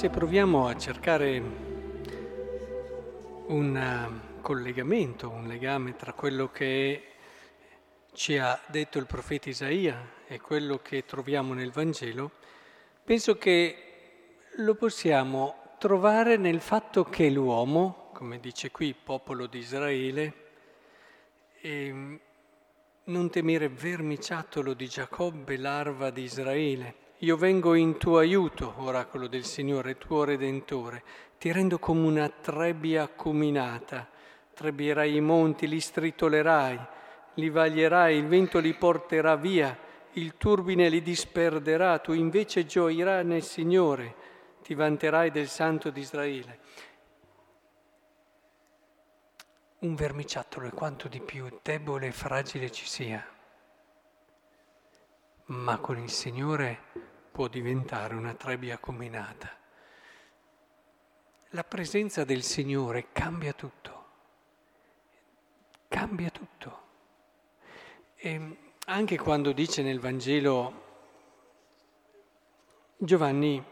se proviamo a cercare un eh, collegamento, un legame tra quello che ci ha detto il profeta Isaia e quello che troviamo nel Vangelo, penso che lo possiamo trovare nel fatto che l'uomo, come dice qui, popolo di Israele, ehm, non temere vermiciattolo di Giacobbe, larva di Israele, io vengo in tuo aiuto, oracolo del Signore, tuo Redentore. Ti rendo come una trebbia acuminata. Trebbierai i monti, li stritolerai, li vaglierai, il vento li porterà via, il turbine li disperderà, tu invece gioirai nel Signore, ti vanterai del Santo di Israele. Un vermiciattolo è quanto di più debole e fragile ci sia, ma con il Signore può diventare una trebbia combinata. La presenza del Signore cambia tutto, cambia tutto. E anche quando dice nel Vangelo Giovanni,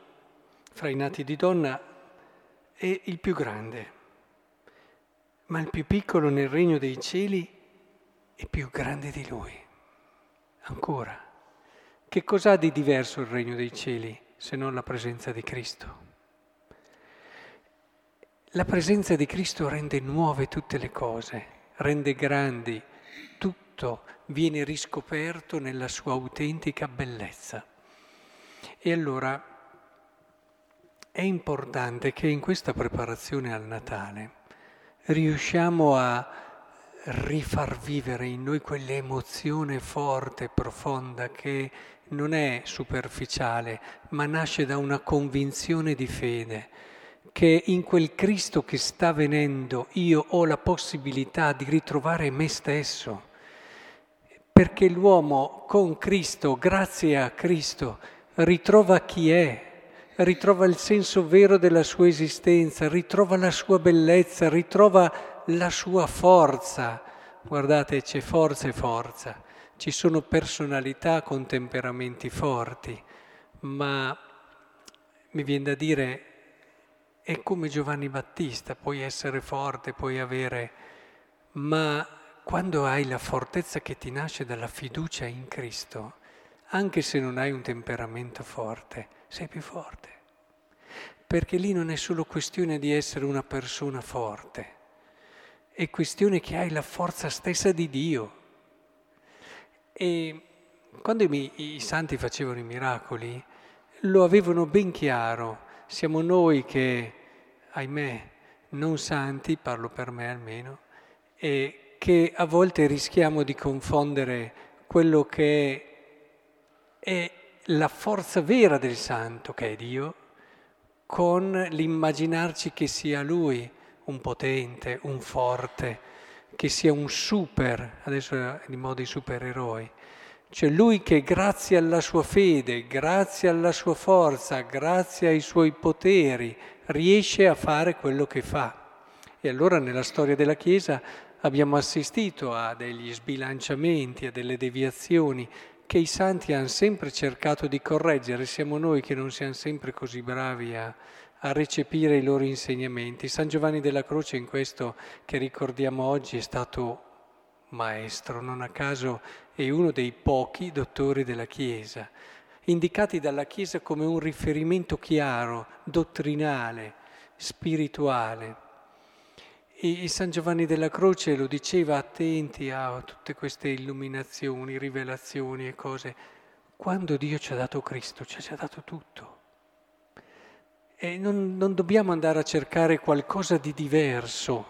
fra i nati di donna, è il più grande, ma il più piccolo nel regno dei cieli è più grande di lui. Ancora. Che cos'ha di diverso il regno dei cieli se non la presenza di Cristo? La presenza di Cristo rende nuove tutte le cose, rende grandi, tutto viene riscoperto nella sua autentica bellezza. E allora è importante che in questa preparazione al Natale riusciamo a rifar vivere in noi quell'emozione forte, profonda che non è superficiale, ma nasce da una convinzione di fede, che in quel Cristo che sta venendo io ho la possibilità di ritrovare me stesso, perché l'uomo con Cristo, grazie a Cristo, ritrova chi è, ritrova il senso vero della sua esistenza, ritrova la sua bellezza, ritrova la sua forza. Guardate, c'è forza e forza. Ci sono personalità con temperamenti forti, ma mi viene da dire, è come Giovanni Battista, puoi essere forte, puoi avere, ma quando hai la fortezza che ti nasce dalla fiducia in Cristo, anche se non hai un temperamento forte, sei più forte. Perché lì non è solo questione di essere una persona forte, è questione che hai la forza stessa di Dio. E quando i, i santi facevano i miracoli, lo avevano ben chiaro. Siamo noi che, ahimè, non santi, parlo per me almeno, e che a volte rischiamo di confondere quello che è la forza vera del santo, che è Dio, con l'immaginarci che sia Lui un potente, un forte, che sia un super, adesso è di modo i supereroi, cioè lui che grazie alla sua fede, grazie alla sua forza, grazie ai suoi poteri, riesce a fare quello che fa. E allora nella storia della Chiesa abbiamo assistito a degli sbilanciamenti, a delle deviazioni che i santi hanno sempre cercato di correggere, siamo noi che non siamo sempre così bravi a, a recepire i loro insegnamenti. San Giovanni della Croce in questo che ricordiamo oggi è stato maestro, non a caso è uno dei pochi dottori della Chiesa, indicati dalla Chiesa come un riferimento chiaro, dottrinale, spirituale. E San Giovanni della Croce lo diceva attenti a tutte queste illuminazioni, rivelazioni e cose. Quando Dio ci ha dato Cristo, ci ha dato tutto. E non, non dobbiamo andare a cercare qualcosa di diverso,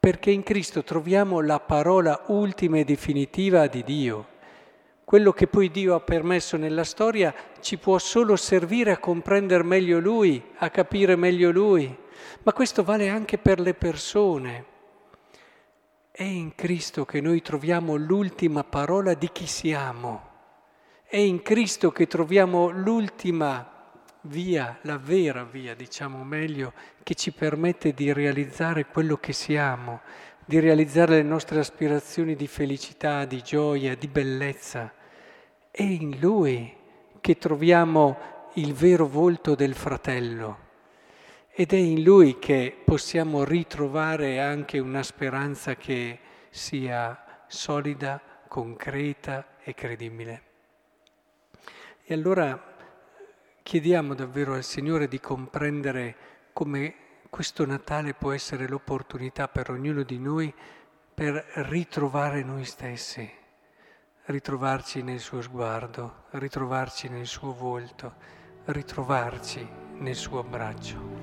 perché in Cristo troviamo la parola ultima e definitiva di Dio. Quello che poi Dio ha permesso nella storia ci può solo servire a comprendere meglio Lui, a capire meglio Lui, ma questo vale anche per le persone. È in Cristo che noi troviamo l'ultima parola di chi siamo. È in Cristo che troviamo l'ultima via, la vera via, diciamo meglio, che ci permette di realizzare quello che siamo, di realizzare le nostre aspirazioni di felicità, di gioia, di bellezza. È in Lui che troviamo il vero volto del fratello ed è in lui che possiamo ritrovare anche una speranza che sia solida, concreta e credibile. E allora chiediamo davvero al Signore di comprendere come questo Natale può essere l'opportunità per ognuno di noi per ritrovare noi stessi, ritrovarci nel suo sguardo, ritrovarci nel suo volto, ritrovarci nel suo abbraccio.